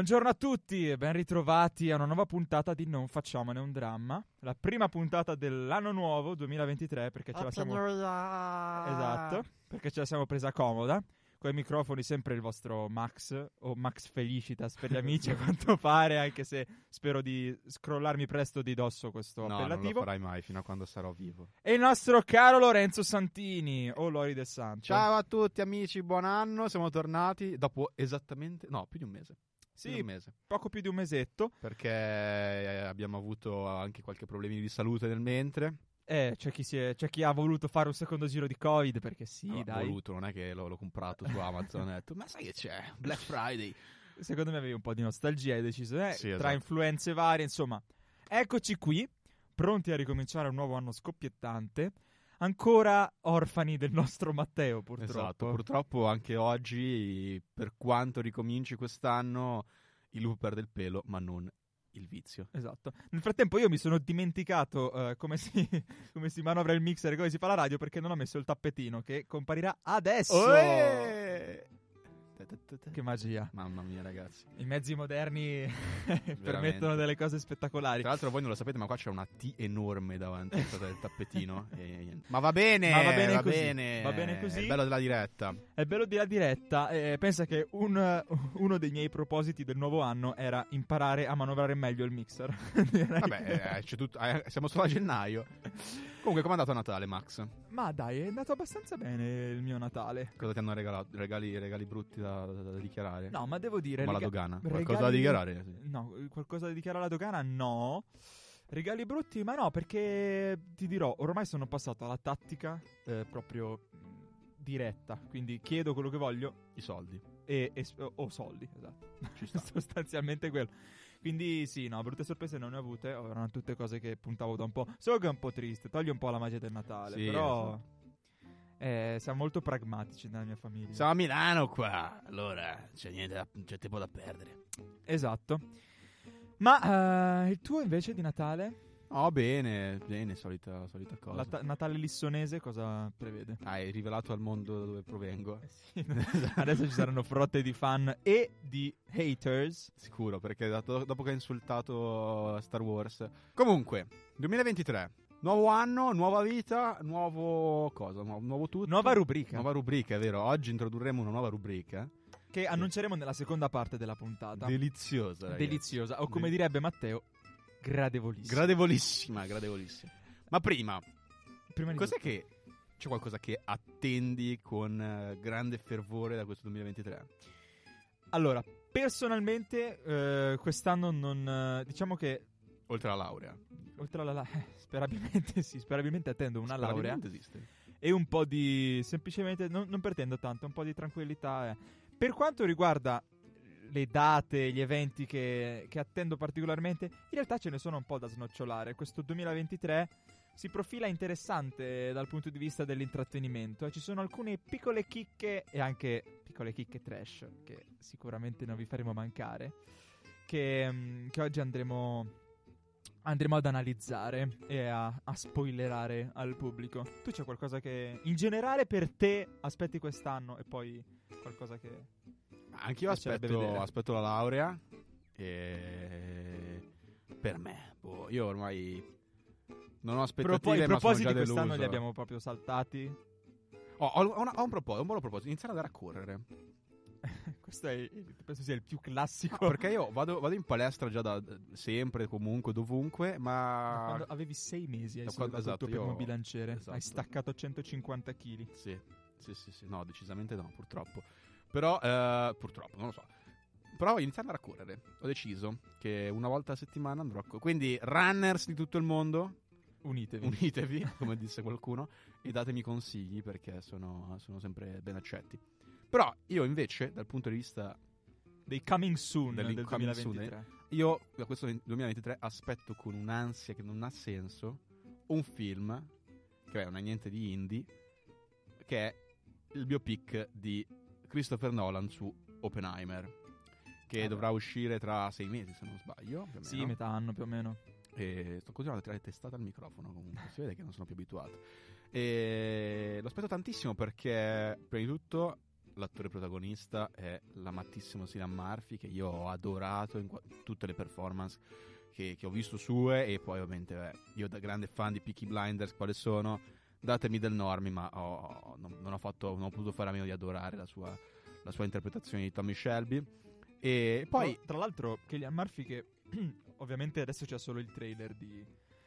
Buongiorno a tutti e ben ritrovati a una nuova puntata di Non facciamone un dramma. La prima puntata dell'anno nuovo 2023 perché ce la siamo Esatto, perché ce la siamo presa comoda. Con i microfoni sempre il vostro Max o Max Felicitas per gli amici a quanto pare, anche se spero di scrollarmi presto di dosso questo no, appellativo. non lo farai mai fino a quando sarò vivo. E il nostro caro Lorenzo Santini o Lori del Santo. Ciao a tutti amici, buon anno, siamo tornati dopo esattamente, no, più di un mese. Sì, poco più di un mesetto. Perché eh, abbiamo avuto anche qualche problema di salute nel mentre. Eh, c'è chi, è, c'è chi, ha voluto fare un secondo giro di Covid perché sì, no, dai. voluto, non è che l'ho, l'ho comprato su Amazon ho detto, ma sai che c'è? Black Friday. Secondo me avevi un po' di nostalgia e hai deciso, eh, Sì, esatto. tra influenze varie, insomma. Eccoci qui, pronti a ricominciare un nuovo anno scoppiettante. Ancora orfani del nostro Matteo, purtroppo. Esatto, purtroppo anche oggi, per quanto ricominci quest'anno, il lupo perde il pelo, ma non il vizio. Esatto. Nel frattempo io mi sono dimenticato uh, come, si, come, si, manovra il mixer e come si fa la radio perché non ho messo il tappetino che comparirà adesso. Oeeh! Che magia. Mamma mia, ragazzi. I mezzi moderni permettono delle cose spettacolari. Tra l'altro, voi non lo sapete, ma qua c'è una T enorme davanti al tappetino. e... Ma va bene, ma va bene va così. Bene. Va bene così. È bello della diretta. È bello della diretta. Eh, pensa che un, uno dei miei propositi del nuovo anno era imparare a manovrare meglio il mixer. Vabbè, eh, tutto, eh, siamo solo a gennaio. Comunque, com'è andato a Natale, Max? Ma dai, è andato abbastanza bene il mio Natale. Cosa ti hanno regalato? Regali, regali brutti da, da, da, dichiarare? No, ma devo dire. Come rega- la dogana? regali... Qualcosa da dichiarare? Sì. No, qualcosa da dichiarare alla dogana? No. Regali brutti? Ma no, perché ti dirò, ormai sono passato alla tattica eh, proprio diretta. Quindi chiedo quello che voglio. I soldi. E, e o oh, soldi, esatto. Sostanzialmente quello. Quindi sì, no, brutte sorprese non ne ho avute, erano tutte cose che puntavo da un po'. So che è un po' triste, toglie un po' la magia del Natale, sì, però eh, siamo molto pragmatici nella mia famiglia. Siamo a Milano qua, allora c'è niente, da, c'è tempo da perdere. Esatto. Ma uh, il tuo invece di Natale? Oh, bene, bene, solita, solita cosa. La ta- Natale lissonese cosa prevede? Hai rivelato al mondo da dove provengo. Eh sì, adesso ci saranno frotte di fan e di haters. Sicuro, perché dato, dopo che ha insultato Star Wars. Comunque, 2023. Nuovo anno, nuova vita, nuovo cosa? Nuovo, nuovo tutto. Nuova rubrica. Nuova rubrica, è vero. Oggi introdurremo una nuova rubrica. Che annunceremo nella seconda parte della puntata. Deliziosa, ragazzi. Deliziosa. O come direbbe Matteo, gradevolissima. Gradevolissima, gradevolissima. Ma prima, prima cos'è tutto. che c'è qualcosa che attendi con uh, grande fervore da questo 2023? Allora, personalmente uh, quest'anno non uh, diciamo che oltre alla laurea. Oltre alla laurea, eh, sperabilmente sì, sperabilmente attendo una laurea. esiste. E un po' di semplicemente non, non pretendo tanto, un po' di tranquillità. Eh. Per quanto riguarda le date, gli eventi che, che, attendo particolarmente, in realtà ce ne sono un po' da snocciolare. Questo 2023 si profila interessante dal punto di vista dell'intrattenimento. Eh. Ci sono alcune piccole chicche e anche piccole chicche trash che sicuramente non vi faremo mancare. Che, mm, che oggi andremo, andremo ad analizzare e a, a spoilerare al pubblico. Tu c'è qualcosa che in generale per te aspetti quest'anno e poi qualcosa che Anch'io aspetto, aspetto, la laurea. E per me, boh, io ormai non ho aspettative. Poi i propositi quest'anno deluso. li abbiamo proprio saltati. Oh, ho, una, ho, un proposito, un buon proposito: iniziare ad andare a correre. Questo è, penso sia il più classico. No, perché io vado, vado, in palestra già da sempre, comunque, dovunque. Ma. Da quando avevi sei mesi, hai da quando, esatto, primo io... bilanciere. Esatto. Hai staccato 150 kg. Sì, sì, sì, sì. No, decisamente no, purtroppo. Però, eh, purtroppo, non lo so. Però andare a correre. Ho deciso che una volta a settimana andrò a correre. Quindi, runners di tutto il mondo, unitevi. Unitevi, come disse qualcuno, e datemi consigli perché sono, sono, sempre ben accetti. Però io invece, dal punto di vista dei coming soon del coming 2023, soon, io da questo 2023 aspetto con un'ansia che non ha senso un film, che non è niente di indie, che è il biopic di Christopher Nolan su Oppenheimer che ah, dovrà uscire tra sei mesi se non sbaglio sì metà anno più o meno. E sto continuando a tirare testata al microfono comunque. Si vede che non sono più abituato. E lo aspetto tantissimo perché prima di tutto l'attore protagonista è l'amatissimo Cillian Murphy che io ho adorato in qua- tutte le performance che, che ho visto sue e poi ovviamente beh, io da grande fan di Peaky Blinders quale sono datemi del normi ma ho- non, non ho fatto, non ho potuto fare a meno di adorare la sua, la sua interpretazione di Tommy Shelby e poi Tra- tra l'altro, Killian Murphy che ovviamente adesso c'è solo il trailer di,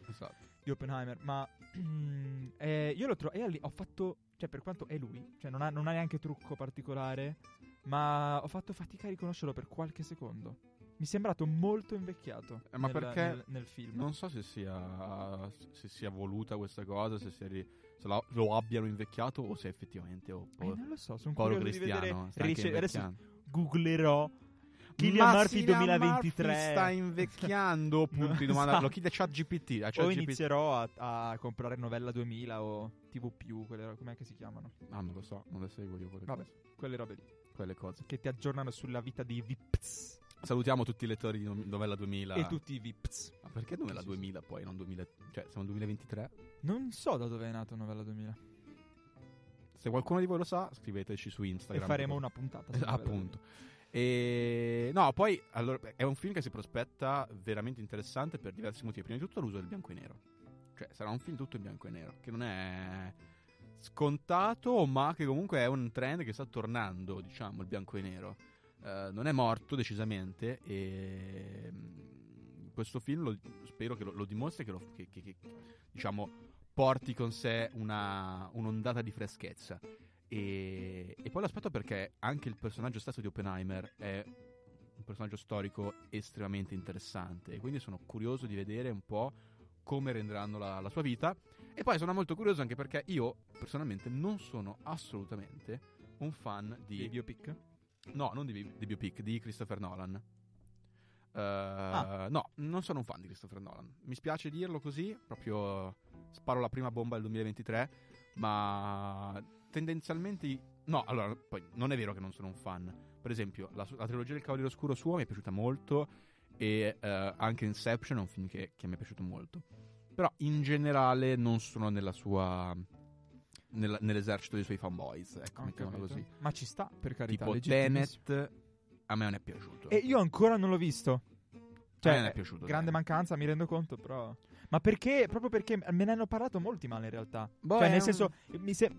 esatto. di Oppenheimer, ma eh, io lo trovo... E lì ho fatto... Cioè, per quanto è lui, cioè non ha, non ha neanche trucco particolare, ma ho fatto fatica a riconoscerlo per qualche secondo. Mi è sembrato molto invecchiato Eh, ma nel, perché nel, nel film. Non so se sia, se sia voluta questa cosa, se, sia se lo, lo abbiano invecchiato o se effettivamente o, Eh, non lo so, sono Paolo. Cristiano rice- adesso googlerò Killian Ma Murphy Cillian 2023. Murphy sta invecchiando, punto di domanda. Lo chiede a ChatGPT. A O ChatGPT. inizierò a, a comprare Novella 2000 o TV+, quelle ro- com'è che si chiamano? Ah, non lo so, non le seguo io quelle, Vabbè, cose, quelle robe lì, quelle cose. che ti aggiornano sulla vita dei VIPs. Salutiamo tutti i lettori di Novella 2000. E tutti i VIPs. Ma perché Novella Sì, sì, 2000 poi, non 2000? Cioè, siamo nel 2023? Non so da dove è nato Novella 2000. Se qualcuno di voi lo sa, scriveteci su Instagram. E faremo una puntata. su Eh, Novella appunto. E no, poi allora, è un film che si prospetta veramente interessante per diversi motivi. Prima di tutto l'uso del bianco e nero. Cioè, sarà un film tutto in bianco e nero, che non è scontato, ma che comunque è un trend che sta tornando, diciamo, il bianco e nero. Eh, non è morto decisamente e mm, questo film lo- spero che lo, lo dimostri, che, lo- che- che- che, diciamo porti con sé una, un'ondata di freschezza. E, e poi l'aspetto perché anche il personaggio stesso di Oppenheimer è un personaggio storico estremamente interessante. E quindi sono curioso di vedere un po' come renderanno la, la sua vita. E poi sono molto curioso anche perché io personalmente non sono assolutamente un fan di. Biopic? No, non di, di biopic, di Christopher Nolan. Eh, Ah. No, non sono un fan di Christopher Nolan. Mi spiace dirlo così, proprio sparo la prima bomba del 2023, ma tendenzialmente... No, allora, poi non è vero che non sono un fan. Per esempio, la, la trilogia del Cavaliere Oscuro suo mi è piaciuta molto e eh, anche Inception è un film che, che mi è piaciuto molto. Però in generale non sono nella sua... nella- nell'esercito dei suoi fanboys, ecco, mettiamola così. Ma ci sta, per carità. Tipo. Tenet a me non è piaciuto. E io ancora non l'ho visto. A me Cioè, non è piaciuto, grande Tenet. mancanza, mi rendo conto, però... Ma perché? Proprio perché me ne hanno parlato molti male in realtà. Boh, cioè, nel un- senso, sem-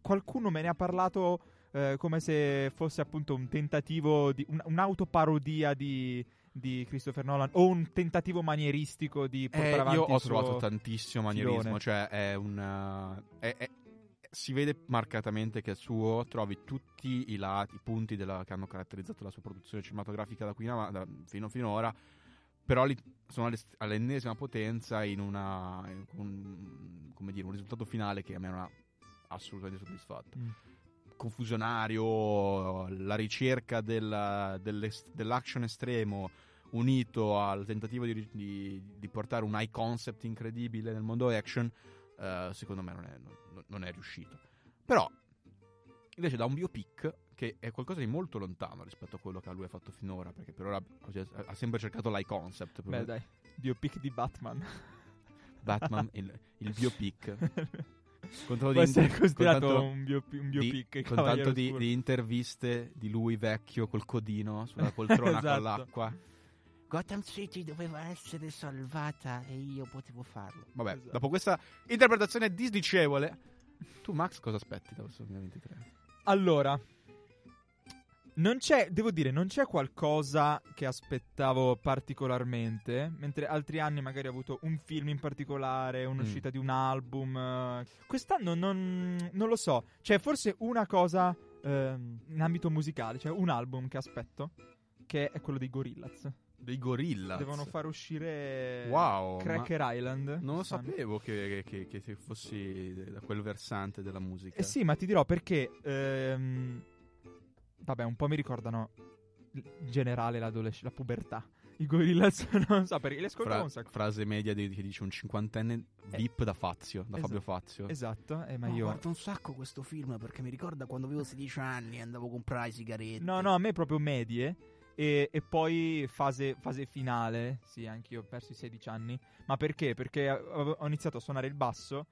qualcuno me ne ha parlato eh, come se fosse appunto un tentativo di un- un'autoparodia di, di Christopher Nolan o un tentativo manieristico di portare Eh, avanti io ho trovato tantissimo manierismo, filone. cioè è un... è- è- si vede marcatamente che è suo, trovi tutti i lati, i punti della- che hanno caratterizzato la sua produzione cinematografica da qui in av- da- fino finora, però li- sono all'ennesima potenza in una... in un, come dire, un risultato finale che a me non ha assolutamente soddisfatto. Mm. Confusionario, la ricerca dell'es- dell'action estremo unito al tentativo di, di- di portare un high concept incredibile nel mondo action, eh, secondo me non è, non- non è riuscito. Però, invece, da un biopic che è qualcosa di molto lontano rispetto a quello che lui ha fatto finora, perché per ora ha, sempre cercato l'high concept. Beh, dai, biopic di Batman. Batman, il, il biopic. Con tanto Può di- con considerato un, biopi- un di- biopic. il con tanto di, di interviste di lui vecchio col codino sulla poltrona Esatto. con l'acqua. Gotham City doveva essere salvata e io potevo farlo. Vabbè, Esatto. dopo questa interpretazione disdicevole, tu Max cosa aspetti dal 2023? Allora, non c'è, devo dire, non c'è qualcosa che aspettavo particolarmente, mentre altri anni magari ho avuto un film in particolare, un'uscita di un album. eh. Quest'anno non, non lo so, c'è forse una cosa ehm, in ambito musicale, cioè un album che aspetto, che è quello dei Gorillaz. Dei gorilla. Devono far uscire Wow, Cracker Island. Non lo quest'anno. sapevo che, che, che- che fossi da quel versante della musica. Eh sì, ma ti dirò perché. ehm, vabbè, un po' mi ricordano in generale l'adolescenza, la pubertà. I gorillaz, non so perché. Le ascoltavo Fra- un sacco. frase media di, che dice un cinquantenne VIP da Fazio, da esatto. Fabio Fazio. Esatto, eh, ma No, io. guardo un sacco questo film perché mi ricorda quando avevo 16 anni e andavo a comprare sigarette. No, no, a me proprio medie. E, e poi fase, fase finale. Sì, anch'io ho perso i 16 anni. Ma perché? Perché ho iniziato a suonare il basso.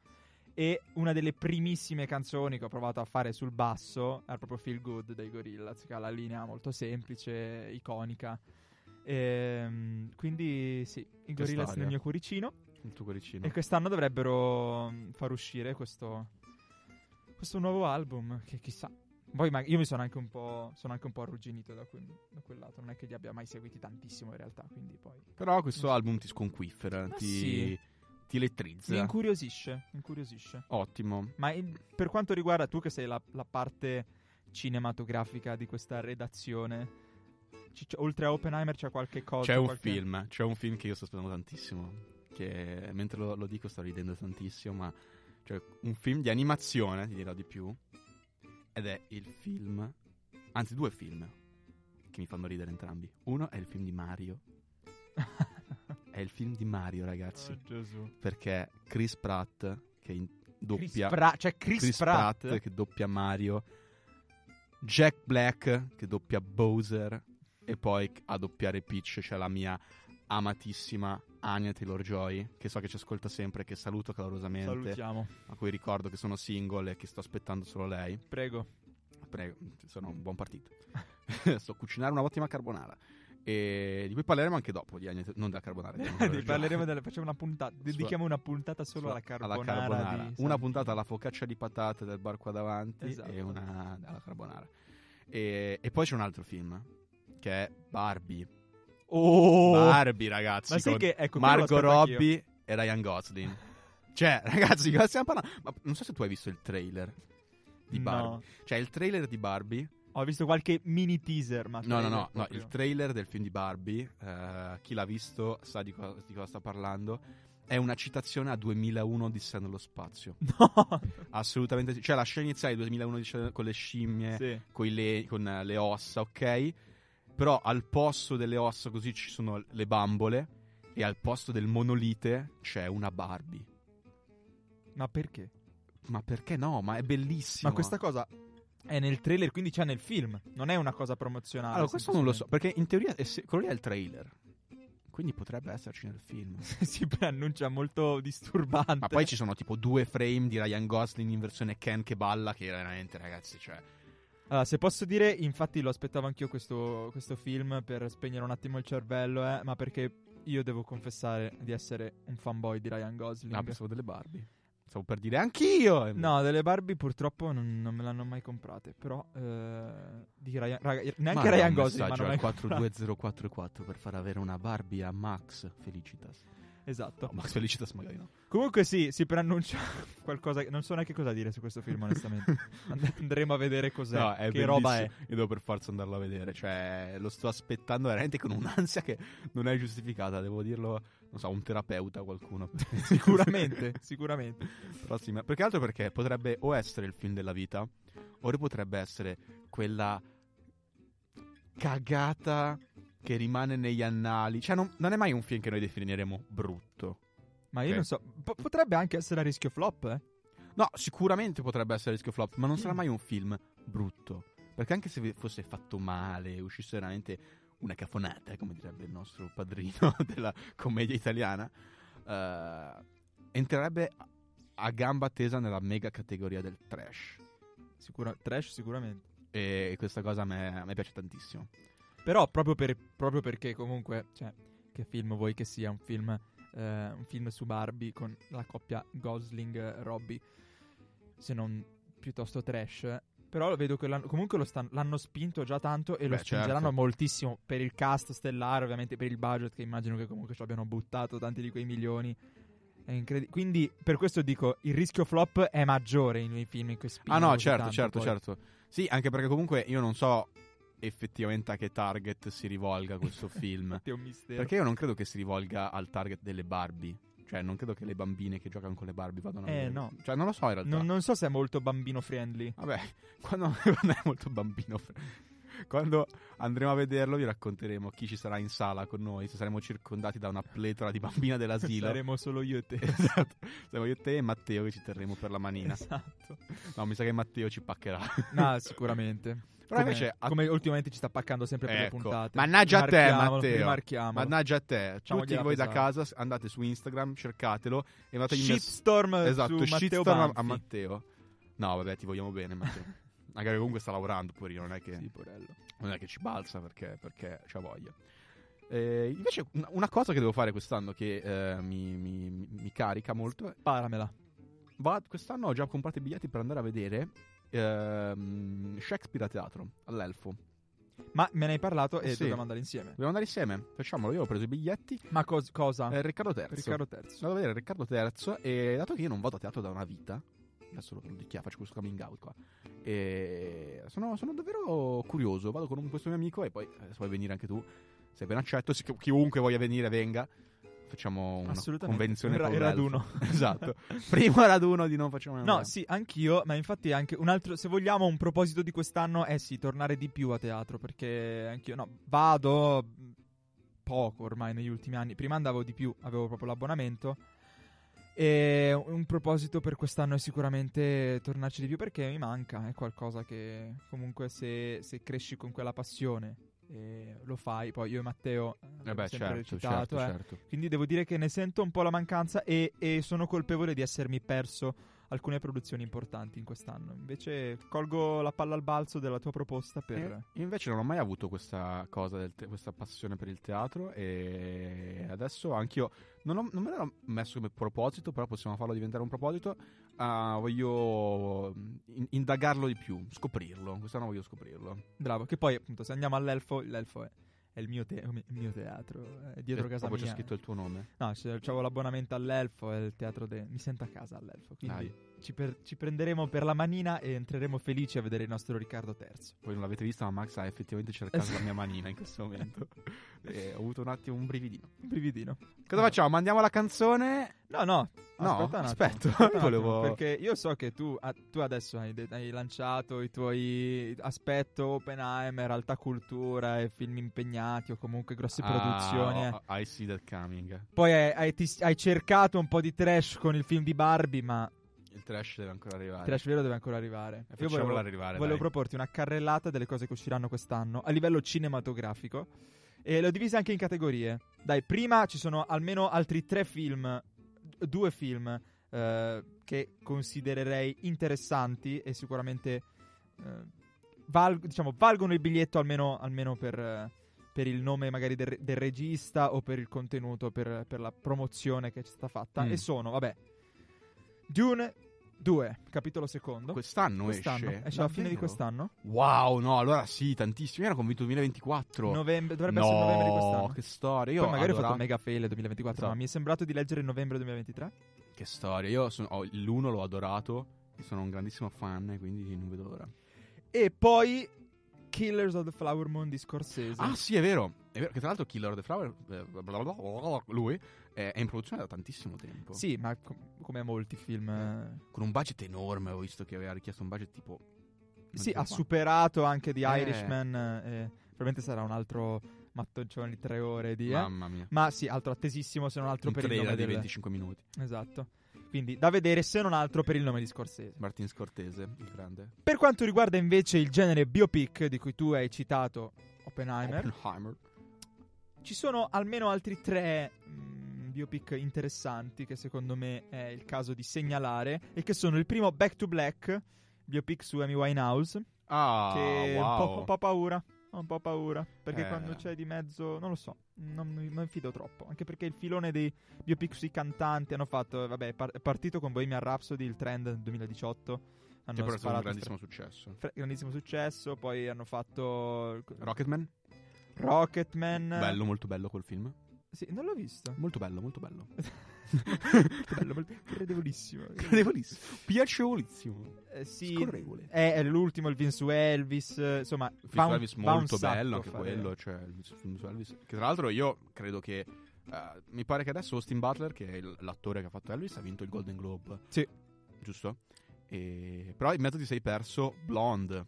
E una delle primissime canzoni che ho provato a fare sul basso era proprio Feel Good dei Gorillaz, che ha la linea molto semplice, iconica. Ehm, quindi sì, i Gorillaz storia. nel mio cuoricino. Il tuo cuoricino. E quest'anno dovrebbero mm, far uscire questo, questo nuovo album, che chissà. Poi ma- io mi sono anche un po', sono anche un po' arrugginito da quel, da quel lato, non è che li abbia mai seguiti tantissimo in realtà, quindi poi... Però questo album ti sconquiffera, Ma ti, sì. ti elettrizza. Mi incuriosisce, incuriosisce. Ottimo. Ma in- per quanto riguarda tu che sei la, la parte cinematografica di questa redazione, c- oltre a Oppenheimer c'è qualche cosa? C'è un qualche- film, c'è un film che io sto aspettando tantissimo. Che mentre lo, lo dico sto ridendo tantissimo, ma c'è un film di animazione, ti dirò di più. Ed è il film, anzi due film che mi fanno ridere entrambi. Uno è il film di Mario. È il film di Mario, ragazzi. Oh, Gesù. Perché Chris Pratt, che in- Chris doppia Pratt, cioè Chris, Chris Pratt. Pratt che doppia Mario, Jack Black che doppia Bowser e poi a doppiare Peach c'è la mia amatissima Anya Taylor-Joy che so che ci ascolta sempre che saluto calorosamente Salutiamo, a cui ricordo che sono single e che sto aspettando solo lei prego. prego sono un buon partito sto a cucinare un'ottima carbonara e di cui parleremo anche dopo di Taylor- non della carbonara parleremo delle, facciamo una puntata, dedichiamo una puntata solo alla carbonara. di una Santino. puntata alla focaccia di patate del bar qua davanti Esatto. e una alla carbonara. E, e poi c'è un altro film che è Barbie. Oh! Barbie, ragazzi. Ma sai con che ecco, Margot l'aspetto anch'io. Robbie e Ryan Gosling. cioè, ragazzi, di cosa stiamo parlando? Ma non so se tu hai visto il trailer di Barbie. No. Cioè, il trailer di Barbie. Ho visto qualche mini teaser, ma No, no, no, no, il trailer del film di Barbie, eh, chi l'ha visto sa di, co- di cosa sta parlando. È una citazione a 2001 Odissea nello spazio. No. Assolutamente sì. Cioè, la scena iniziale di 2001 dice- con le scimmie, Sì. coi le- con le ossa, ok? Però al posto delle ossa così ci sono le bambole e al posto del monolite c'è una Barbie. Ma perché? Ma perché no? Ma è bellissimo. Ma questa cosa è nel trailer, quindi c'è nel film. Non è una cosa promozionale. Allora, questo non lo so, perché in teoria è se- quello lì è il trailer. Quindi potrebbe esserci nel film. si preannuncia molto disturbante. Ma poi ci sono tipo due frame di Ryan Gosling in versione Ken che balla, che veramente, ragazzi, cioè... Allora, se posso dire, infatti lo aspettavo anch'io questo, questo film per spegnere un attimo il cervello, eh, ma perché io devo confessare di essere un fanboy di Ryan Gosling. Ah, pensavo delle Barbie. Stavo per dire anch'io! No, delle Barbie purtroppo non, non me l'hanno mai comprate. Però, eh, di Ryan, raga, neanche Ryan Gosling. m'hanno al mai comprate. 42044 per far avere una Barbie a Max Felicitas. Esatto. No, Max Felicitas magari no. Comunque, sì, si preannuncia qualcosa. Non so neanche cosa dire su questo film, onestamente. And- andremo a vedere cos'è. No, è che roba è. bellissimo. Io devo per forza andarlo a vedere. Cioè, lo sto aspettando veramente con un'ansia che non è giustificata. Devo dirlo, non so, un terapeuta, qualcuno. Sicuramente, sicuramente. Però sì, ma- Perché altro perché potrebbe o essere il film della vita, o potrebbe essere quella cagata che rimane negli annali. Cioè, non, non è mai un film che noi definiremo brutto. Ma io Ok. non so. po- potrebbe anche essere a rischio flop, eh? No, sicuramente potrebbe essere rischio flop, ma non sarà mai un film brutto. Perché anche se fosse fatto male, uscisse veramente una cafonata, come direbbe il nostro padrino della commedia italiana, eh, entrerebbe a gamba tesa nella mega categoria del trash. Sicura- trash, sicuramente. E questa cosa a me, a me piace tantissimo. Però, proprio, per- proprio perché, comunque, cioè, che film vuoi che sia? Un film, eh, un film su Barbie con la coppia Gosling-Robbie, se non piuttosto trash. Però vedo che l'hanno- comunque lo stan- l'hanno spinto già tanto e lo Beh, spingeranno certo. moltissimo per il cast stellare, ovviamente per il budget, che immagino che comunque ci abbiano buttato tanti di quei milioni. È incredi- Quindi, per questo dico, il rischio flop è maggiore in- nei film in cui Ah spingono no, così certo, certo, poi. certo. Sì, anche perché comunque io non so effettivamente a che target si rivolga questo film. È un mistero. Perché io non credo che si rivolga al target delle Barbie. Cioè, non credo che le bambine che giocano con le Barbie vadano a Eh, vedere. no. Cioè, non lo so in realtà. non, non so se è molto bambino friendly. Vabbè, quando, quando è molto bambino. Quando andremo a vederlo, vi racconteremo chi ci sarà in sala con noi. Se saremo circondati da una pletora di bambine dell'asilo. Saremo solo io e te. esatto. Saremo io, te e Matteo che ci terremo per la manina. esatto. No, mi sa che Matteo ci paccherà. No, sicuramente. Però come, invece come ultimamente ci sta paccando sempre per Ecco. le puntate. Mannaggia a te, Matteo. rimarchiamolo. Mannaggia a te, tutti voi da pesare. casa andate su Instagram, cercatelo e mess- Shitstorm esatto, su Matteo shitstorm a-. Matteo. No, vabbè, ti vogliamo bene, Matteo. Magari comunque sta lavorando, poverino, non è che, Sì, non è che ci balza perché, perché c'ha voglia. Eh, invece, una, una cosa che devo fare quest'anno che eh, mi, mi- mi carica molto è Paramela. Va- quest'anno ho già comprato i biglietti per andare a vedere ehm, Shakespeare a teatro all'Elfo. Ma me ne hai parlato e Sì. dobbiamo andare insieme. Dobbiamo andare insieme? Facciamolo. Io ho preso i biglietti. Ma cos- cosa? Eh, Riccardo III. Riccardo III. Vado a vedere Riccardo III. E dato che io non vado a teatro da una vita, adesso lo, lo dichiaro, faccio questo coming out qua. E sono, sono davvero curioso. Vado con un- questo mio amico e poi, eh, se vuoi venire anche tu, sei ben accetto. Si- chiunque voglia venire, venga. Facciamo una convenzione ra- con raduno. esatto. Primo raduno di non facciamo No, sì, anch'io, ma infatti anche un altro, se vogliamo, un proposito di quest'anno è sì, tornare di più a teatro, perché anch'io, no, vado poco ormai negli ultimi anni, prima andavo di più, avevo proprio l'abbonamento, e un proposito per quest'anno è sicuramente tornarci di più, perché mi manca, è qualcosa che comunque se, se cresci con quella passione e lo fai, poi io e Matteo eh, Eh abbiamo beh, sempre certo, recitato, certo, eh. certo. Quindi devo dire che ne sento un po' la mancanza e, e sono colpevole di essermi perso alcune produzioni importanti in quest'anno. Invece colgo la palla al balzo della tua proposta per... Eh, Io invece non ho mai avuto questa cosa, del te- questa passione per il teatro e adesso anch'io non, ho- non me l'ho messo come proposito, però possiamo farlo diventare un proposito. Ah, voglio mm, in- indagarlo di più, scoprirlo. Quest'anno voglio scoprirlo. Bravo, che poi appunto se andiamo all'elfo, l'elfo è, è il, mio te- il mio teatro, è dietro E casa proprio mia. c'è scritto il tuo nome. No, c'avevo l'abbonamento all'elfo e il teatro de... Mi sento a casa all'elfo, quindi Dai. Ci, per- ci prenderemo per la manina e entreremo felici a vedere il nostro Riccardo III. Voi non l'avete vista, ma Max ha effettivamente cercato la mia manina in questo momento. e ho avuto un attimo un brividino. Un brividino. Cosa facciamo? Mandiamo la canzone? No, no, No, aspetta aspetta, volevo- Perché io so che tu, ah, tu adesso hai, de- hai lanciato i tuoi aspetto Oppenheimer, alta cultura e film impegnati o comunque grosse produzioni. eh. Ah, I see that coming. Poi hai, hai- ti- hai cercato un po' di trash con il film di Barbie, ma Il trash deve ancora arrivare. il trash vero deve ancora arrivare. Io volevo, arrivare, volevo proporti una carrellata delle cose che usciranno quest'anno a livello cinematografico e le ho divise anche in categorie. Dai, prima ci sono almeno altri tre film, due film eh, che considererei interessanti e sicuramente eh, val- diciamo, valgono il biglietto almeno, almeno per, eh, per il nome magari del, del regista o per il contenuto, per, per la promozione che è stata fatta. Mm. E sono, vabbè, Dune 2, capitolo secondo. Quest'anno, Quest'anno, esce. esce alla fine di quest'anno. Wow, no, allora sì, tantissimo. Io ero convinto 2024. Novembre, dovrebbe no, essere novembre di quest'anno. che storia. Io Poi magari ho adora- fatto mega fail 2024, Esatto. ma mi è sembrato di leggere novembre 2023. Che storia. Io sono, ho- l'uno l'ho adorato. Sono un grandissimo fan, quindi non vedo l'ora. E poi Killers of the Flower Moon di Scorsese. Ah, sì, è vero. È vero che tra l'altro Killer of the Flower, eh, lui, è, in produzione da tantissimo tempo. Sì, ma com- come molti film. eh, Con un budget enorme. Ho visto che aveva richiesto un budget tipo. Sì, ha quanto. superato anche The Eh. Irishman. eh, probabilmente sarà un altro mattoncione di tre ore di. eh. Mamma mia. Ma sì, altro attesissimo se non altro Un per il nome di del... 25 minuti. Esatto. Quindi da vedere se non altro per il nome di Scorsese. Martin Scortese, il grande. Per quanto riguarda invece il genere biopic di cui tu hai citato Oppenheimer, Oppenheimer. ci sono almeno altri tre mm, biopic interessanti che secondo me è il caso di segnalare e che sono il primo Back to Black, biopic su Amy Winehouse, Ah, che wow. un, po', un po' paura, ho un po' paura, perché Eh. quando c'è di mezzo, non lo so, non mi fido troppo, anche perché il filone dei biopic sui cantanti hanno fatto, vabbè, è par- è partito con Bohemian Rhapsody, il trend nel 2018, Che hanno però è stato un grandissimo successo. stra- fra- grandissimo successo, poi hanno fatto Rocketman? Rocketman. Bello, molto bello quel film. Sì, non l'ho visto. Molto bello, molto bello. Molto bello, molto gradevolissimo. Gradevolissimo. Piacevolissimo. Eh, sì, Scorrevole. è, è l'ultimo, il film su Elvis. Insomma, Il film un- Elvis un molto bello anche quello, cioè il film su Elvis. Che tra l'altro io credo che eh, mi pare che adesso Austin Butler, che è il- l'attore che ha fatto Elvis, ha vinto il Golden Globe. Sì. Giusto? E... Però in mezzo ti sei perso Blonde,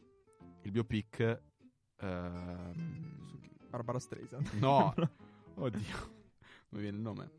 il biopic ehm, Barbara Streisand. No. Oddio. Mi viene il nome.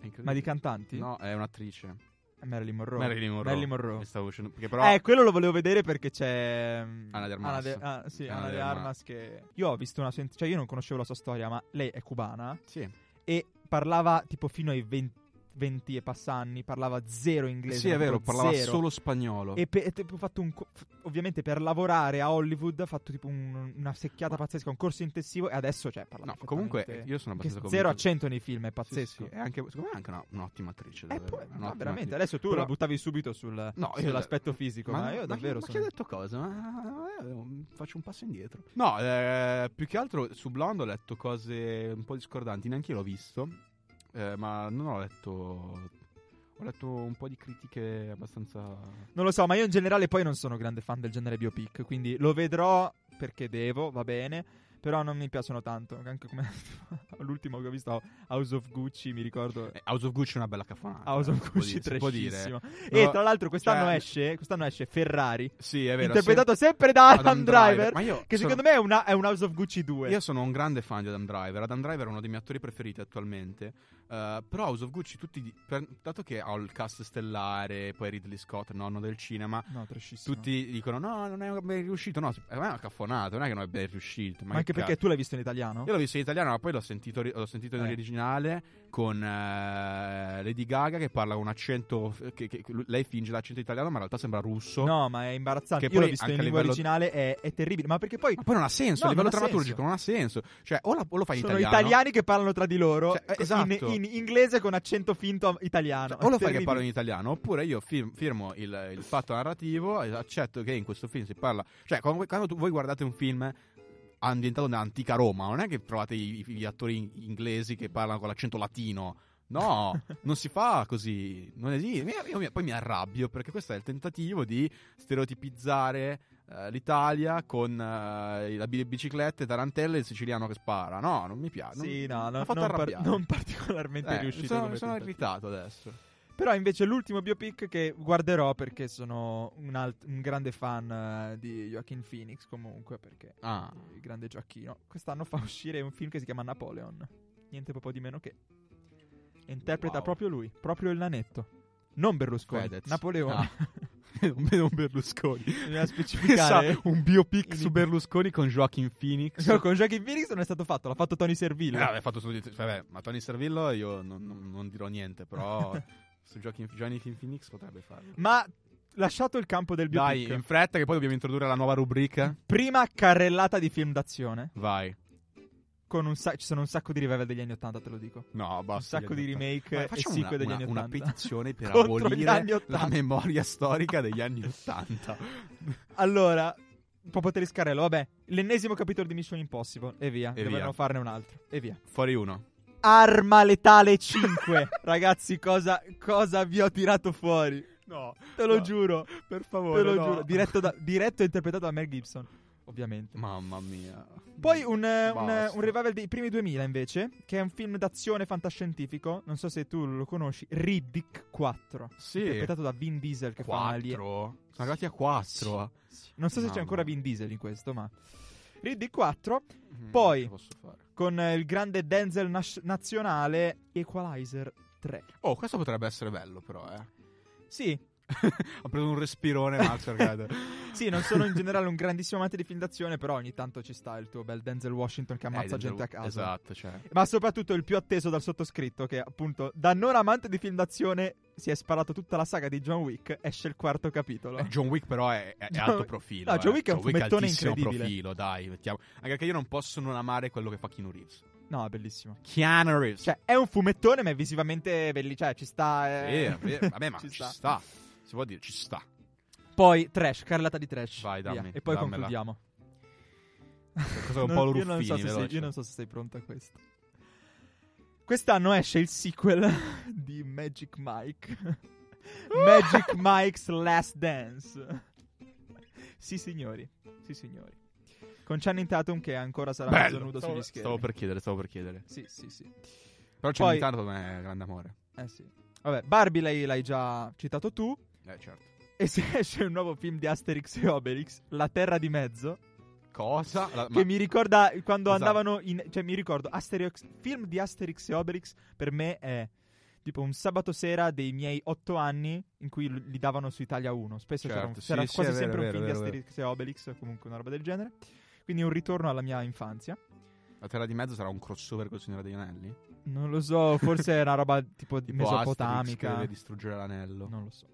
È. Ma di cantanti? No, è un'attrice. Marilyn Monroe. Marilyn Monroe. Marilyn Monroe. Mi stavo uscendo- perché però Eh, quello lo volevo vedere perché c'è. mm, Ana de Armas. De, ah, sì, Ana Ana de Armas. Armas. Che io ho visto una. sua Cioè, io non conoscevo la sua storia, ma lei è cubana Sì. e parlava tipo fino ai 20, 20 e passanni. Parlava zero inglese. Sì, è vero, parlava zero. solo spagnolo. E pe- ha fatto un. co- ovviamente per lavorare a Hollywood ha fatto tipo un- una secchiata pazzesca, un corso intensivo e adesso, cioè, parla No, comunque io sono abbastanza Zero convinto- accento nei film, è Sì, pazzesco. sì, È anche, secondo me è anche una- un'ottima attrice. Eh, davvero, poi- un'ottima ma veramente, attrice. adesso tu Però- la buttavi subito sul, No, io- sull'aspetto fisico, ma, io ma davvero chi, ma chi sono... ha detto cosa? Ma eh, faccio un passo indietro. No, eh, più che altro su Blonde ho letto cose un po' discordanti, neanche io l'ho visto, eh, ma non ho letto... Ho letto un po' di critiche abbastanza... Non lo so, ma io in generale poi non sono grande fan del genere biopic, quindi lo vedrò perché devo, va bene, però non mi piacciono tanto, anche come l'ultimo che ho visto House of Gucci, mi ricordo Eh, House of Gucci è una bella cafonata. House eh, of Gucci dire. trashissimo. E tra l'altro quest'anno cioè- esce, quest'anno esce Ferrari, Sì, è vero. interpretato sem- sempre da Adam, Adam Driver, io che sono- secondo me è, una- è un House of Gucci 2. Io sono un grande fan di Adam Driver. Adam Driver è uno dei miei attori preferiti attualmente. Eh, però House of Gucci, tutti. per- dato che ha il cast stellare, poi Ridley Scott, nonno del cinema. No. Tutti dicono: No, non è ben riuscito. No, è una caffonata, non è che non è ben riuscito. Ma Ma anche che perché tu l'hai visto in italiano? Io l'ho visto in italiano, ma poi l'ho sentito, l'ho sentito in Eh. originale con eh, Lady Gaga che parla con un accento. Che, che- lei finge l'accento italiano, ma in realtà sembra russo. No, ma è imbarazzante. Che Io l'ho visto in lingua livello- originale, è, è terribile. Ma perché poi Ma poi non ha senso, No, a livello non drammaturgico senso. non ha senso. Cioè, o, la- o lo fai in sono italiano. italiani che parlano tra di loro Cioè, eh, in- esatto. in, inglese con accento finto italiano. Cioè, o lo fai che parlo in italiano, oppure io fir- firmo il, il fatto narrativo e accetto che in questo film si parla. Cioè, quando, quando tu- voi guardate un film ambientato nell'antica Roma, non è che trovate i- gli attori in- inglesi che parlano con l'accento latino. No, non si fa così. Non esiste. Io- io poi mi arrabbio perché questo è il tentativo di stereotipizzare eh, l'Italia con eh, la bi- biciclette, tarantelle e il siciliano che spara. No, non mi piace. Sì, no, mi no, fatto non, par- non particolarmente Eh, riuscito. sono, sono irritato adesso. Però invece l'ultimo biopic che guarderò perché sono un, alt- un grande fan eh, di Joaquin Phoenix comunque perché Ah. il grande Giacchino. Quest'anno fa uscire un film che si chiama Napoleon. Niente proprio di meno che. Interpreta Wow. proprio lui, proprio il nanetto. Non Berlusconi, Fedez. Napoleone. Ah. non Berlusconi. Bisogna Pensa, specificare. un biopic In- su Berlusconi con Joaquin Phoenix. No, con Joaquin Phoenix non è stato fatto, l'ha fatto Tony Servillo. Eh, vabbè, fatto su, vabbè, ma Tony Servillo io non, non- non dirò niente, però su Joaquin Phoenix potrebbe farlo. Ma lasciato il campo del Dai, biopic, in fretta che poi dobbiamo introdurre la nuova rubrica. prima carrellata di film d'azione. Vai. Con un sa- ci sono un sacco di revival degli anni 80, te lo dico. No, basta. un sacco di remake e sequel una, degli una, anni una 80. petizione per abolire la 80. memoria storica degli anni 80. Allora, proprio te li scarrello. Vabbè, l'ennesimo capitolo di Mission Impossible. E via. E via. farne un altro. E via. Fuori uno. Arma letale 5. Ragazzi, cosa, cosa vi ho tirato fuori? No, Te lo no, giuro. Per favore, Te lo no. giuro. Diretto, da- diretto e interpretato da Mel Gibson. Ovviamente. Mamma mia. Poi un, eh, un, un revival dei primi 2000 invece, che è un film d'azione fantascientifico, non so se tu lo conosci, Riddick 4, Sì. interpretato da Vin Diesel che fa un alien. 4. Sono arrivati a 4. Sì. Non so se c'è Mamma. ancora Vin Diesel in questo, ma Riddick 4 Mm, Poi- che posso fare? Con eh, il grande Denzel nas- nazionale Equalizer 3. Oh, questo potrebbe essere bello, però, eh. Sì, Ho preso un respirone, Max. sì, non sono in generale un grandissimo amante di film d'azione, però ogni tanto ci sta il tuo bel Denzel Washington che ammazza Eh, gente a caso. Esatto, cioè. Ma soprattutto il più atteso dal sottoscritto, che appunto da non amante di film d'azione si è sparato tutta la saga di John Wick, esce il quarto capitolo. Eh, John Wick però è, è- John- alto profilo. No, John eh. Wick è un fumettone incredibile. profilo, dai, mettiamo. Anche perché io non posso non amare quello che fa Keanu Reeves. No, è bellissimo. Keanu Reeves. Cioè, è un fumettone, ma è visivamente bellissimo. Cioè, ci sta. Sì, eh. vero. vabbè, ma Ci ci, sta. Si può dire, ci sta. Poi, trash, carrellata di trash. Vai, Via. dammi, E poi dammela. concludiamo. Qualcosa con Non- Paolo io, non so Ruffini, se sei, io non so se sei pronto a questo. Quest'anno esce il sequel di Magic Mike. Magic Mike's Last Dance. Sì, signori. Sì, signori. Con Channing Tatum che ancora sarà mezzo Bello. nudo Stavo, sugli schermi. stavo per chiedere, stavo per chiedere. Sì, sì, sì. Però Poi- un Tatum è grande amore. Eh sì. Vabbè, Barbie l'hai, l'hai già citato tu. Eh, certo. E se esce un nuovo film di Asterix e Obelix, La Terra di Mezzo, Cosa? La- che ma- mi ricorda quando Esatto. andavano in... Cioè, mi ricordo, Asterix, film di Asterix e Obelix per me è tipo un sabato sera dei miei otto anni in cui li davano su Italia 1. Spesso c'era, un- Certo, sì, c'era sì, quasi vero, sempre è un vero, film di vero, Asterix e Obelix comunque una roba del genere. Quindi un ritorno alla mia infanzia. La Terra di Mezzo sarà un crossover con il Signore degli Anelli? Non lo so, forse è una roba tipo, Tipo Asterix che mesopotamica. deve distruggere l'anello. Non lo so.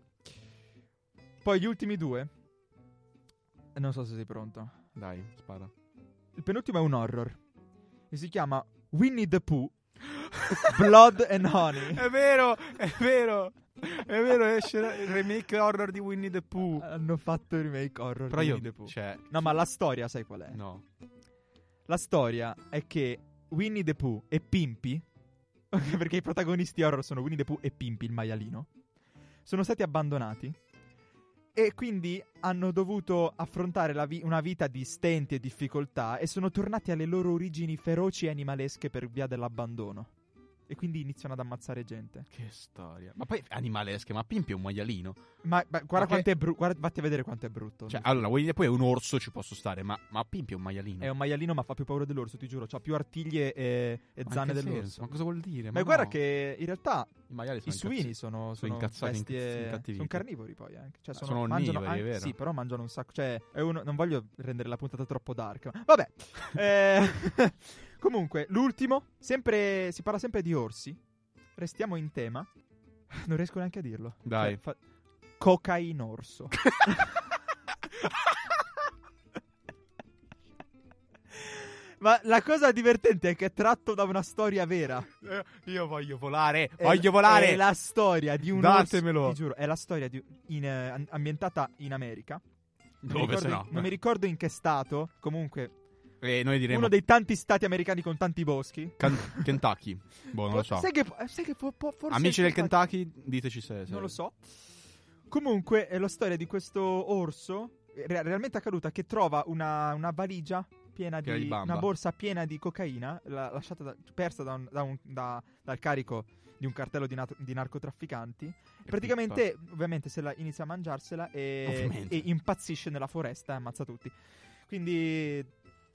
Poi gli ultimi due. Eh, Non so se sei pronto. Dai, spara. Il penultimo è un horror. E si chiama Winnie the Pooh. Blood and Honey. È vero, è vero. È vero, esce il remake horror di Winnie the Pooh. Hanno fatto il remake horror Però di Winnie the Pooh. cioè, No, ma la storia, sai qual è? no. La storia è che Winnie the Pooh e Pimpy, perché i protagonisti horror sono Winnie the Pooh e Pimpy, il maialino, sono stati abbandonati e quindi hanno dovuto affrontare vi- una vita di stenti e difficoltà e sono tornati alle loro origini feroci e animalesche per via dell'abbandono. E quindi iniziano ad ammazzare gente. Che storia. Ma poi animalesche, ma Pimpi è un maialino. Ma, ma guarda Ma quanto è brutto. Vatti a vedere quanto è brutto. Cioè, allora, Winnie the Pooh è un orso, ci posso stare, ma, ma Pimpi è un maialino. È un maialino, ma fa più paura dell'orso, ti giuro. Ha più artiglie e, e Ma zanne dell'orso. senso? Ma cosa vuol dire? Ma no. guarda che in realtà i maiali i sono suini incazz- sono, sono incazzati, bestie. incattiviti. Sono carnivori poi anche. Cioè, sono, sono mangiano onnivori, è anche- vero. Sì, però mangiano un sacco. Cioè, è uno- non voglio rendere la puntata troppo dark. ma- Vabbè. Eh, comunque, l'ultimo. Sempre, si parla sempre di orsi. Restiamo in tema. Non riesco neanche a dirlo. Dai. Cioè, fa- Cocainorso. Ma la cosa divertente è che è tratto da una storia vera. Eh, Io voglio volare, È- voglio volare. È la storia di un Datemelo. orso. Ti giuro, è la storia di, in, eh, ambientata in America. Dove se no? Non mi ricordo in che stato. Comunque, E noi diremo uno dei tanti stati americani con tanti boschi. Can- Kentucky. Boh, non lo so. Sai che, sai che può, può- forse. Amici del Kentucky. Diteci se... se- Non lo so. Comunque, è la storia di questo orso. re- realmente accaduta che trova una, una valigia piena di, di bamba. una borsa piena di cocaina, la- lasciata da- persa da un- da un- da- dal carico di un cartello di, nat- di narcotrafficanti. Praticamente, ovviamente, se la inizia a mangiarsela e, Ovviamente. e impazzisce nella foresta e ammazza tutti. Quindi,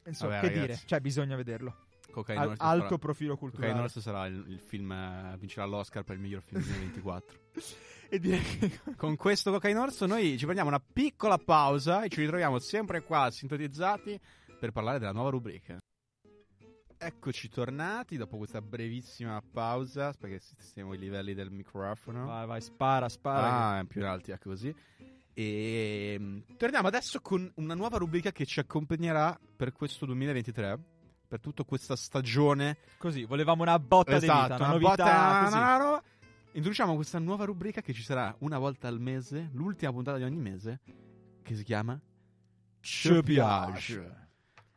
insomma, Vabbè, che ragazzi. dire, cioè, bisogna vederlo. Cocaine Al- alto sarà- profilo Cocaine culturale. Horse sarà il, il film, eh, vincerà l'Oscar per il miglior film del 2024. E direi che Con questo Cocaine Horse noi ci prendiamo una piccola pausa e ci ritroviamo sempre qua sintonizzati per parlare della nuova rubrica. Eccoci tornati dopo questa brevissima pausa, perché siamo ai livelli del microfono. Vai, vai, spara, spara. Ah, più in alti anche così. E mm, torniamo adesso con una nuova rubrica che ci accompagnerà per questo 2023, per tutta questa stagione. Così, volevamo una botta di vita, esatto, una, una novità botta così. Introduciamo questa nuova rubrica che ci sarà una volta al mese, l'ultima puntata di ogni mese, che si chiama Ci piace.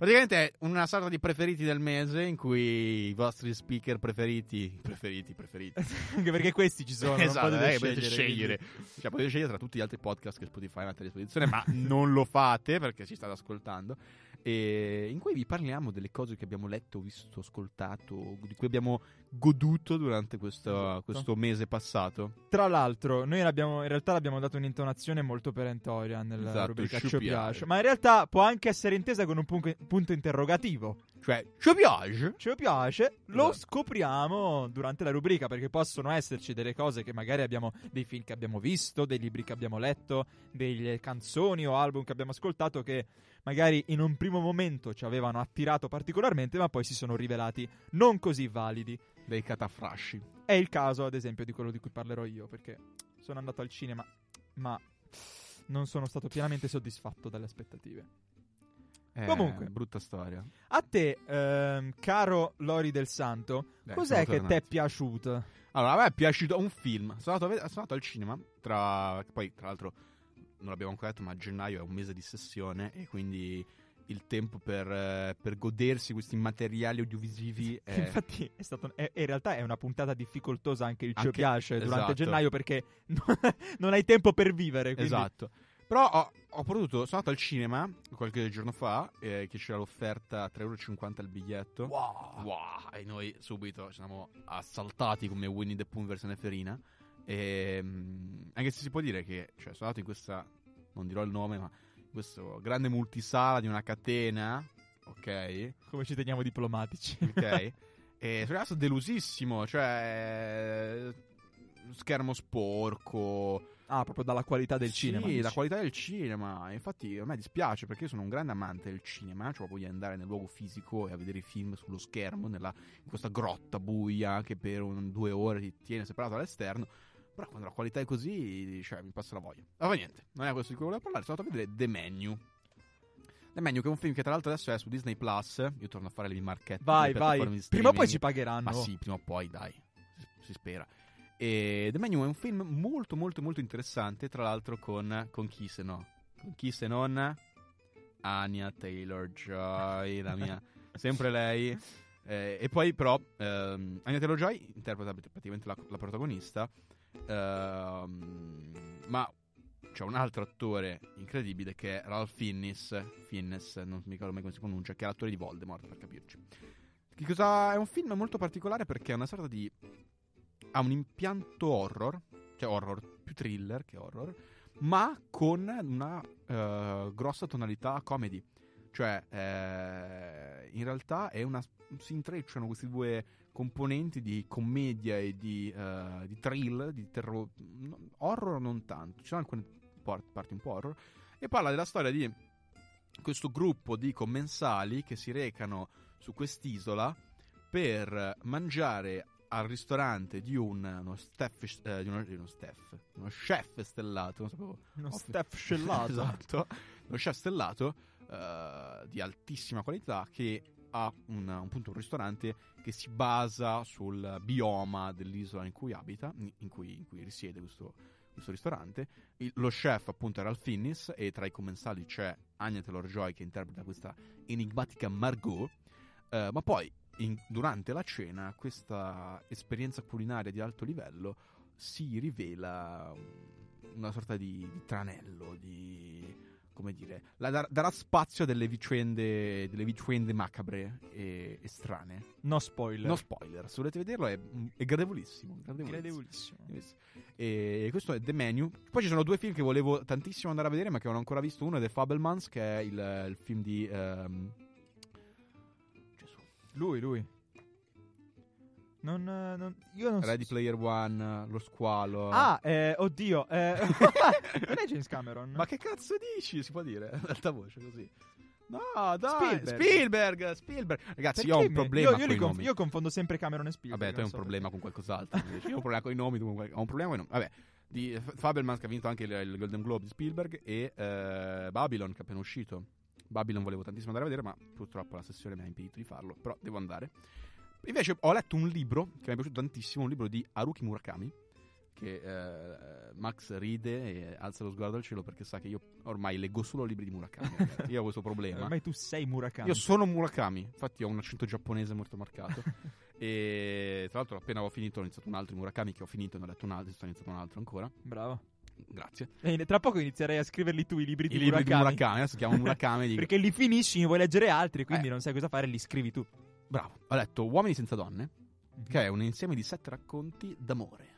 Praticamente è una sorta di preferiti del mese in cui i vostri speaker preferiti, preferiti, preferiti, Anche perché questi ci sono, esatto, non potete eh, scegliere. potete scegliere. Cioè, potete scegliere tra tutti gli altri podcast che Spotify mette a disposizione, ma non lo fate perché ci state ascoltando. In cui vi parliamo delle cose che abbiamo letto, visto, ascoltato, di cui abbiamo goduto durante questo, Esatto. questo mese passato. Tra l'altro, noi in realtà l'abbiamo dato un'intonazione molto perentoria nella Esatto, rubrica ci piace. Ma in realtà può anche essere intesa con un punto, punto interrogativo. Cioè, ci piace? Ci piace, lo Esatto. scopriamo durante la rubrica perché possono esserci delle cose che magari abbiamo, dei film che abbiamo visto, dei libri che abbiamo letto, delle canzoni o album che abbiamo ascoltato che magari in un primo momento ci avevano attirato particolarmente ma poi si sono rivelati non così validi. Dei catafrasci. È il caso, ad esempio, di quello di cui parlerò io, perché sono andato al cinema, ma non sono stato pienamente soddisfatto dalle aspettative. Eh, Comunque. brutta storia. A te, ehm, caro Lori del Santo, Dai, cos'è che ti è piaciuto? Allora, a me è piaciuto un film. Sono andato, sono andato al cinema. Tra, poi, tra l'altro, non l'abbiamo ancora detto, ma gennaio è un mese di sessione. E quindi il tempo per, eh, per godersi questi materiali audiovisivi è. Infatti, è stato, è- in realtà è una puntata difficoltosa anche il Anche- piace durante esatto. gennaio perché non hai tempo per vivere. Quindi... Esatto. Però ho, ho potuto, sono andato al cinema qualche giorno fa, eh, che c'era l'offerta a 3,50€ al biglietto. Wow. Wow, e noi subito ci siamo assaltati come Winnie the Pooh versione ferina. E, mm, anche se si può dire che cioè, sono andato in questa, non dirò il nome, ma in questo grande multisala di una catena, ok? Come ci teniamo diplomatici. Ok. e sono rimasto delusissimo, cioè schermo sporco. Ah, proprio dalla qualità del sì, cinema. la dici. qualità del cinema. Infatti, a me dispiace perché io sono un grande amante del cinema. Cioè, di andare nel luogo fisico e a vedere i film sullo schermo, nella- in questa grotta buia che per un- due ore ti tiene separato dall'esterno. Però quando la qualità è così, cioè, mi passa la voglia. Ma va niente, non è questo di cui volevo parlare. Sono andato a vedere The Menu. The Menu, che è un film che tra l'altro adesso è su Disney Plus. Io torno a fare le mie marchette. Vai, vai. Prima o poi ci pagheranno. Ma sì, prima o poi, dai, si, si spera. E The Menu è un film molto, molto, molto interessante. Tra l'altro, con, con chi se no? Con chi se non? Anya Taylor Joy, la mia. sempre lei. Eh, e poi, però, ehm, Anya Taylor Joy interpreta praticamente la, la protagonista. Ehm, ma c'è un altro attore incredibile che è Ralph Fiennes. Fiennes, non mi ricordo mai come si pronuncia, che è l'attore di Voldemort, per capirci. Che cosa è un film molto particolare perché è una sorta di ha un impianto horror, cioè horror più thriller che horror, ma con una eh, grossa tonalità comedy. Cioè, eh, in realtà è una, si intrecciano questi due componenti di commedia e di, eh, di thrill, di terror, horror non tanto, ci sono alcune parti un po' horror, e parla della storia di questo gruppo di commensali che si recano su quest'isola per mangiare al ristorante di un, uno, chef, eh, di uno, di uno chef, uno chef stellato, non sapevo Uno Ovvio. Steph scellato. esatto, uno chef stellato eh, di altissima qualità che ha un, un, appunto, un ristorante che si basa sul bioma dell'isola in cui abita, in, cui, in cui risiede questo, questo ristorante. Il- lo chef appunto era Ralph Fiennes e tra i commensali c'è Anya Taylor-Joy che interpreta questa enigmatica Margot. Eh, ma poi in- durante la cena questa esperienza culinaria di alto livello si rivela un- una sorta di, di tranello, di come dire, dar- darà spazio a delle vicende, delle vicende macabre e, e strane. No spoiler. No spoiler, se volete vederlo è, è gradevolissimo. gradevolissimo. Gradevolissimo. E questo è The Menu. Poi ci sono due film che volevo tantissimo andare a vedere, ma che non ho ancora visto. Uno è The Fablemans, che è il, il film di. ehm, Gesù. Lui, lui. Non, non- io non so- Ready Player One, Lo Squalo. Ah, eh, oddio. eh, non è James Cameron? Ma che cazzo dici? Si può dire ad alta voce così. No, dai, Spielberg. Spielberg, Spielberg. Ragazzi, io ho Perché un problema io, io con li i conf- nomi. io confondo sempre Cameron e Spielberg. Vabbè, tu hai un so problema con qualcos'altro. Io ho un problema con i nomi, ho un problema con i nomi. Vabbè, di F- Fabelmans che ha vinto anche il, il Golden Globe di Spielberg e eh, Babylon che è appena uscito. Babylon volevo tantissimo andare a vedere, ma purtroppo la sessione mi ha impedito di farlo, però devo andare. Invece ho letto un libro che mi è piaciuto tantissimo, un libro di Haruki Murakami, che eh, Max ride e alza lo sguardo al cielo perché sa che io ormai leggo solo libri di Murakami. ragazzi. Io ho questo problema. Ormai tu sei Murakami. Io sono Murakami, infatti ho un accento giapponese molto marcato. e tra l'altro appena ho finito ho iniziato un altro di Murakami che ho finito e ne ho letto un altro, sto iniziato un altro ancora. Bravo. Grazie. E tra poco inizierei a scriverli tu i libri I di libri Murakami. di Murakami, adesso si chiama Murakami Perché li finisci, ne vuoi leggere altri, quindi Eh. non sai cosa fare, li scrivi tu. Bravo. Ho letto Uomini senza donne, che è un insieme di sette racconti d'amore.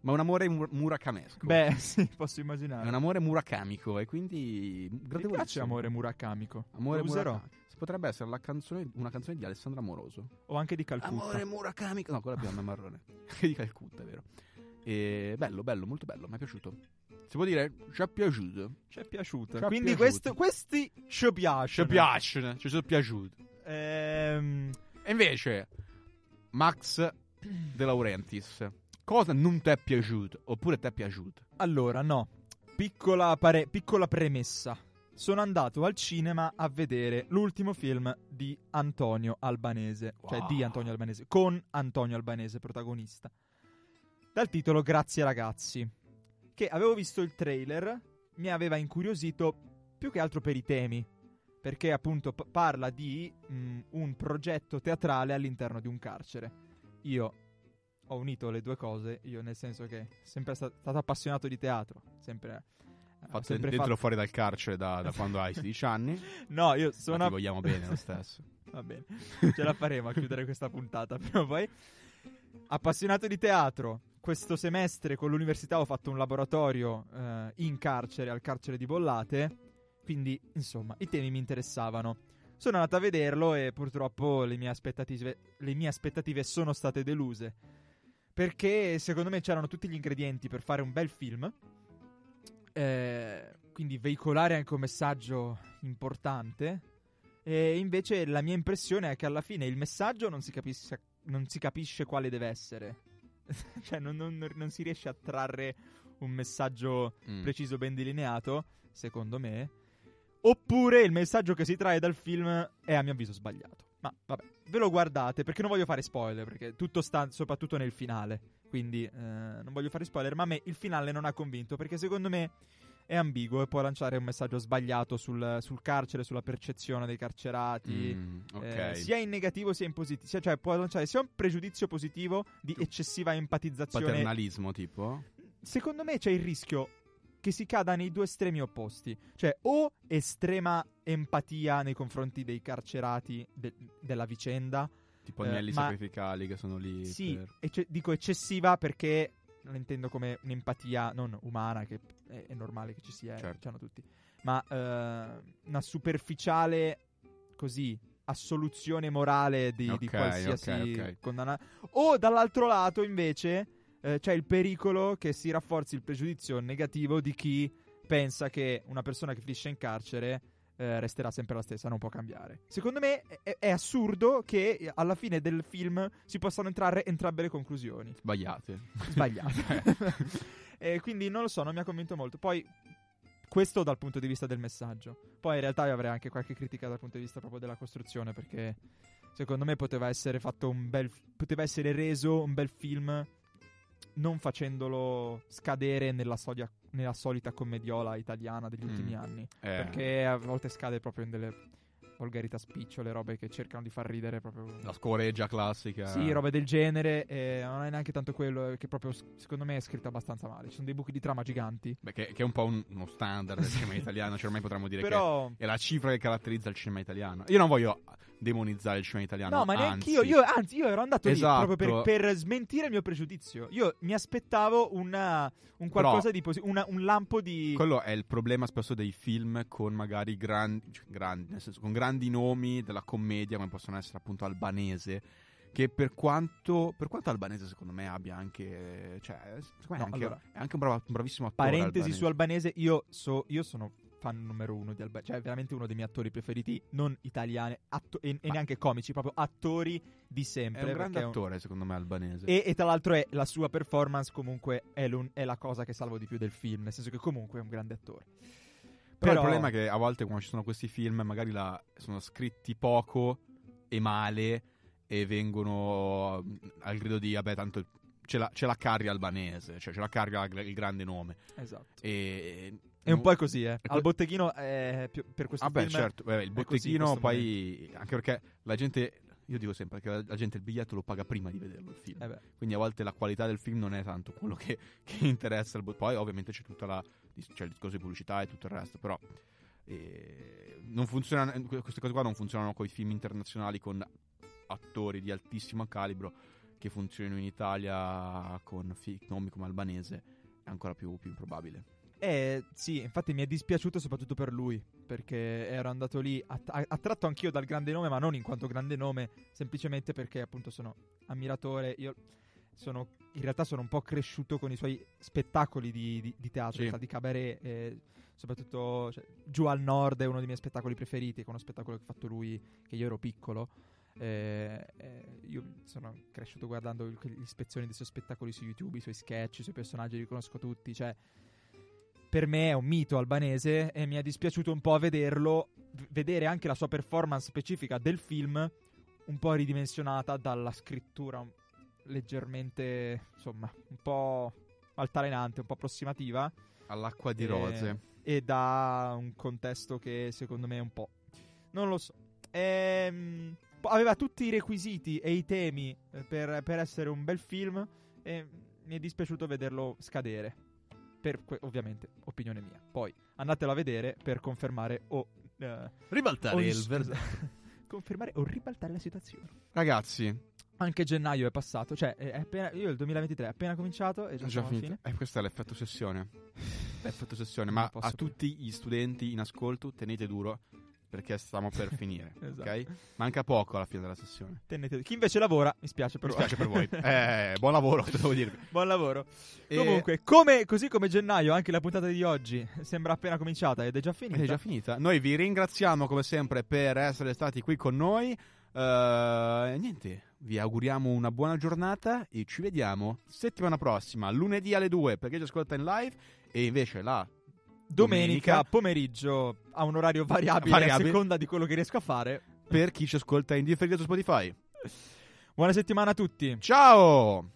Ma un amore mur- murakamesco. Beh, sì, posso è immaginare. un amore murakamico e quindi Mi piace amore murakamico. Amore Lo userò. Murakami. Potrebbe essere la canzone, una canzone di Alessandra Amoroso. O anche di Calcutta. Amore Murakami. No, quella più a me marrone. che di Calcutta, è vero. E bello, bello, molto bello. Mi è piaciuto. Si può dire ci è piaciuto. Ci è piaciuto. Ci è Quindi questo- questi ci piacciono. Ci piacciono, ci sono piaciuti. Ehm, E invece, Max De Laurentiis, cosa non ti è piaciuto? Oppure ti è piaciuto? allora, no. Piccola, pare- piccola premessa. Sono andato al cinema a vedere l'ultimo film di Antonio Albanese. Cioè Wow. di Antonio Albanese. Con Antonio Albanese protagonista. Dal titolo Grazie ragazzi. Che avevo visto il trailer. Mi aveva incuriosito più che altro per i temi. Perché appunto p- parla di mh, un progetto teatrale all'interno di un carcere. Io ho unito le due cose, io nel senso che sempre sta- stato appassionato di teatro, sempre, ho Fatto sempre dentro fatto- fuori dal carcere da, da quando hai 16 anni. No, io Ma sono ti vogliamo bene lo stesso. Va bene, ce la faremo a chiudere questa puntata prima o poi. Appassionato di teatro, questo semestre con l'università ho fatto un laboratorio eh, in carcere, al carcere di Bollate, quindi insomma i temi mi interessavano. Sono andato a vederlo e purtroppo le mie aspettative, le mie aspettative sono state deluse. perché secondo me c'erano tutti gli ingredienti per fare un bel film. Eh, quindi veicolare anche un messaggio importante. E invece la mia impressione è che alla fine il messaggio non si capisce, non si capisce quale deve essere. cioè, non, non- non si riesce a trarre un messaggio Mm. preciso, ben delineato, secondo me. Oppure il messaggio che si trae dal film è a mio avviso sbagliato. Ma vabbè, ve lo guardate perché non voglio fare spoiler, perché tutto sta soprattutto nel finale. Quindi eh, non voglio fare spoiler, ma a me il finale non ha convinto perché secondo me è ambiguo e può lanciare un messaggio sbagliato sul, sul carcere, sulla percezione dei carcerati. Mm, ok. Eh, sia in negativo sia in positivo, sia- cioè può lanciare sia un pregiudizio positivo di eccessiva empatizzazione Paternalismo, tipo? secondo me c'è il rischio che si cada nei due estremi opposti. Cioè, o estrema empatia nei confronti dei carcerati de- della vicenda. Tipo Eh, agnelli ma- sacrificali che sono lì Sì, per... ecce- dico eccessiva perché non intendo come un'empatia non umana, che è, è normale che ci sia, eh, Certo. c'hanno tutti. Ma eh, una superficiale, così, assoluzione morale di, di Ok, qualsiasi ok, ok. condanna- O dall'altro lato, invece, eh, c'è il pericolo che si rafforzi il pregiudizio negativo di chi pensa che una persona che finisce in carcere eh, resterà sempre la stessa, non può cambiare. Secondo me è, è assurdo che eh, alla fine del film si possano entrare entrambe le conclusioni Sbagliate. sbagliate. e quindi non lo so, non mi ha convinto molto. Poi questo dal punto di vista del messaggio. Poi in realtà io avrei anche qualche critica dal punto di vista proprio della costruzione perché secondo me poteva essere fatto un bel poteva essere reso un bel film non facendolo scadere nella, sodia- nella solita commediola italiana degli Mm. ultimi anni. Eh, Perché a volte scade proprio in delle volgarità spicciole, robe che cercano di far ridere proprio. La scoreggia classica. Sì, robe del genere, e non è neanche tanto quello, che proprio secondo me è scritto abbastanza male. Ci sono dei buchi di trama giganti. Beh, che, che è un po' un- uno standard del cinema italiano, cioè ormai potremmo dire Però. che è la cifra che caratterizza il cinema italiano. Io non voglio demonizzare il cinema italiano. No, ma neanche io, io. Anzi, io ero andato Esatto. lì proprio per, per smentire il mio pregiudizio. Io mi aspettavo una, un qualcosa di positivo, un lampo di. Quello è il problema spesso dei film con magari grandi, cioè, grandi, nel senso con grandi nomi della commedia, come possono essere appunto Albanese. Che per quanto, per quanto Albanese, secondo me, abbia anche. Cioè, secondo me è, No, anche, allora. è anche un, bravo- un bravissimo attore. Parentesi albanese. su albanese, io, so, io sono fan numero uno di Albanese, cioè veramente uno dei miei attori preferiti, non italiani atto- e, e neanche comici, proprio attori di sempre. È un grande è un- attore, secondo me, albanese. E, e tra l'altro è la sua performance comunque è, è la cosa che salvo di più del film, nel senso che comunque è un grande attore. Però, il problema è che a volte quando ci sono questi film, magari la- sono scritti poco e male e vengono al grido di, vabbè, tanto c'è la, c'è la carria albanese, cioè c'è la carria il grande nome. Esatto. E, È un po' è così, eh. Al botteghino è più- per questo Vabbè, film certo, vabbè, il botteghino poi, anche perché la gente, io dico sempre che la, la gente il biglietto lo paga prima di vederlo il film. Eh. Quindi a volte la qualità del film non è tanto quello che, che interessa. Poi ovviamente c'è tutta la c'è il discorso di pubblicità e tutto il resto, però eh, non funziona, queste cose qua non funzionano con i film internazionali con attori di altissimo calibro che funzionino in Italia con fi- nomi come albanese è ancora più, più improbabile. Eh, sì, infatti mi è dispiaciuto soprattutto per lui, perché ero andato lì att- attratto anch'io dal grande nome, ma non in quanto grande nome, semplicemente perché appunto sono ammiratore. Io sono, in realtà sono un po' cresciuto con i suoi spettacoli di, di- di teatro, Sì. realtà, di cabaret, eh, soprattutto cioè, Giù al Nord è uno dei miei spettacoli preferiti, è uno spettacolo che ha fatto lui, che io ero piccolo. Eh, eh, io sono cresciuto guardando le ispezioni dei suoi spettacoli su YouTube, i suoi sketch, i suoi personaggi, li conosco tutti, cioè per me è un mito albanese e mi è dispiaciuto un po' vederlo, vedere anche la sua performance specifica del film un po' ridimensionata dalla scrittura leggermente, insomma, un po' altalenante, un po' approssimativa All'acqua di Eh, rose. e da un contesto che secondo me è un po'... Non lo so. Ehm, aveva tutti i requisiti e i temi eh, per, per essere un bel film e mi è dispiaciuto vederlo scadere. Per que- ovviamente, opinione mia. Poi andatelo a vedere per confermare o... eh, Ribaltare o il esatto. confermare o ribaltare la situazione. Ragazzi, Anche gennaio è passato, cioè è appena, io il 2023 è appena cominciato e già, È già finito. fine. Eh, questo è l'effetto sessione. L'effetto sessione. Ma a tutti gli studenti in ascolto, tenete duro. Perché stiamo per finire. Esatto. Ok? Manca poco alla fine della sessione. Tenete- Chi invece lavora, mi spiace per Mi voi. spiace per voi. Eh, buon lavoro, devo dirvi. Buon lavoro. E- Comunque, come- così come gennaio, anche la puntata di oggi sembra appena cominciata ed è già finita. È già finita. Noi vi ringraziamo come sempre per essere stati qui con noi. Eh, niente, vi auguriamo una buona giornata e ci vediamo settimana prossima, lunedì alle 2 perché ci ascolta in live e invece la Domenica, domenica pomeriggio a un orario variabile, Variabile. a seconda di quello che riesco a fare. per chi ci ascolta in differita su Spotify. Buona settimana a tutti. Ciao!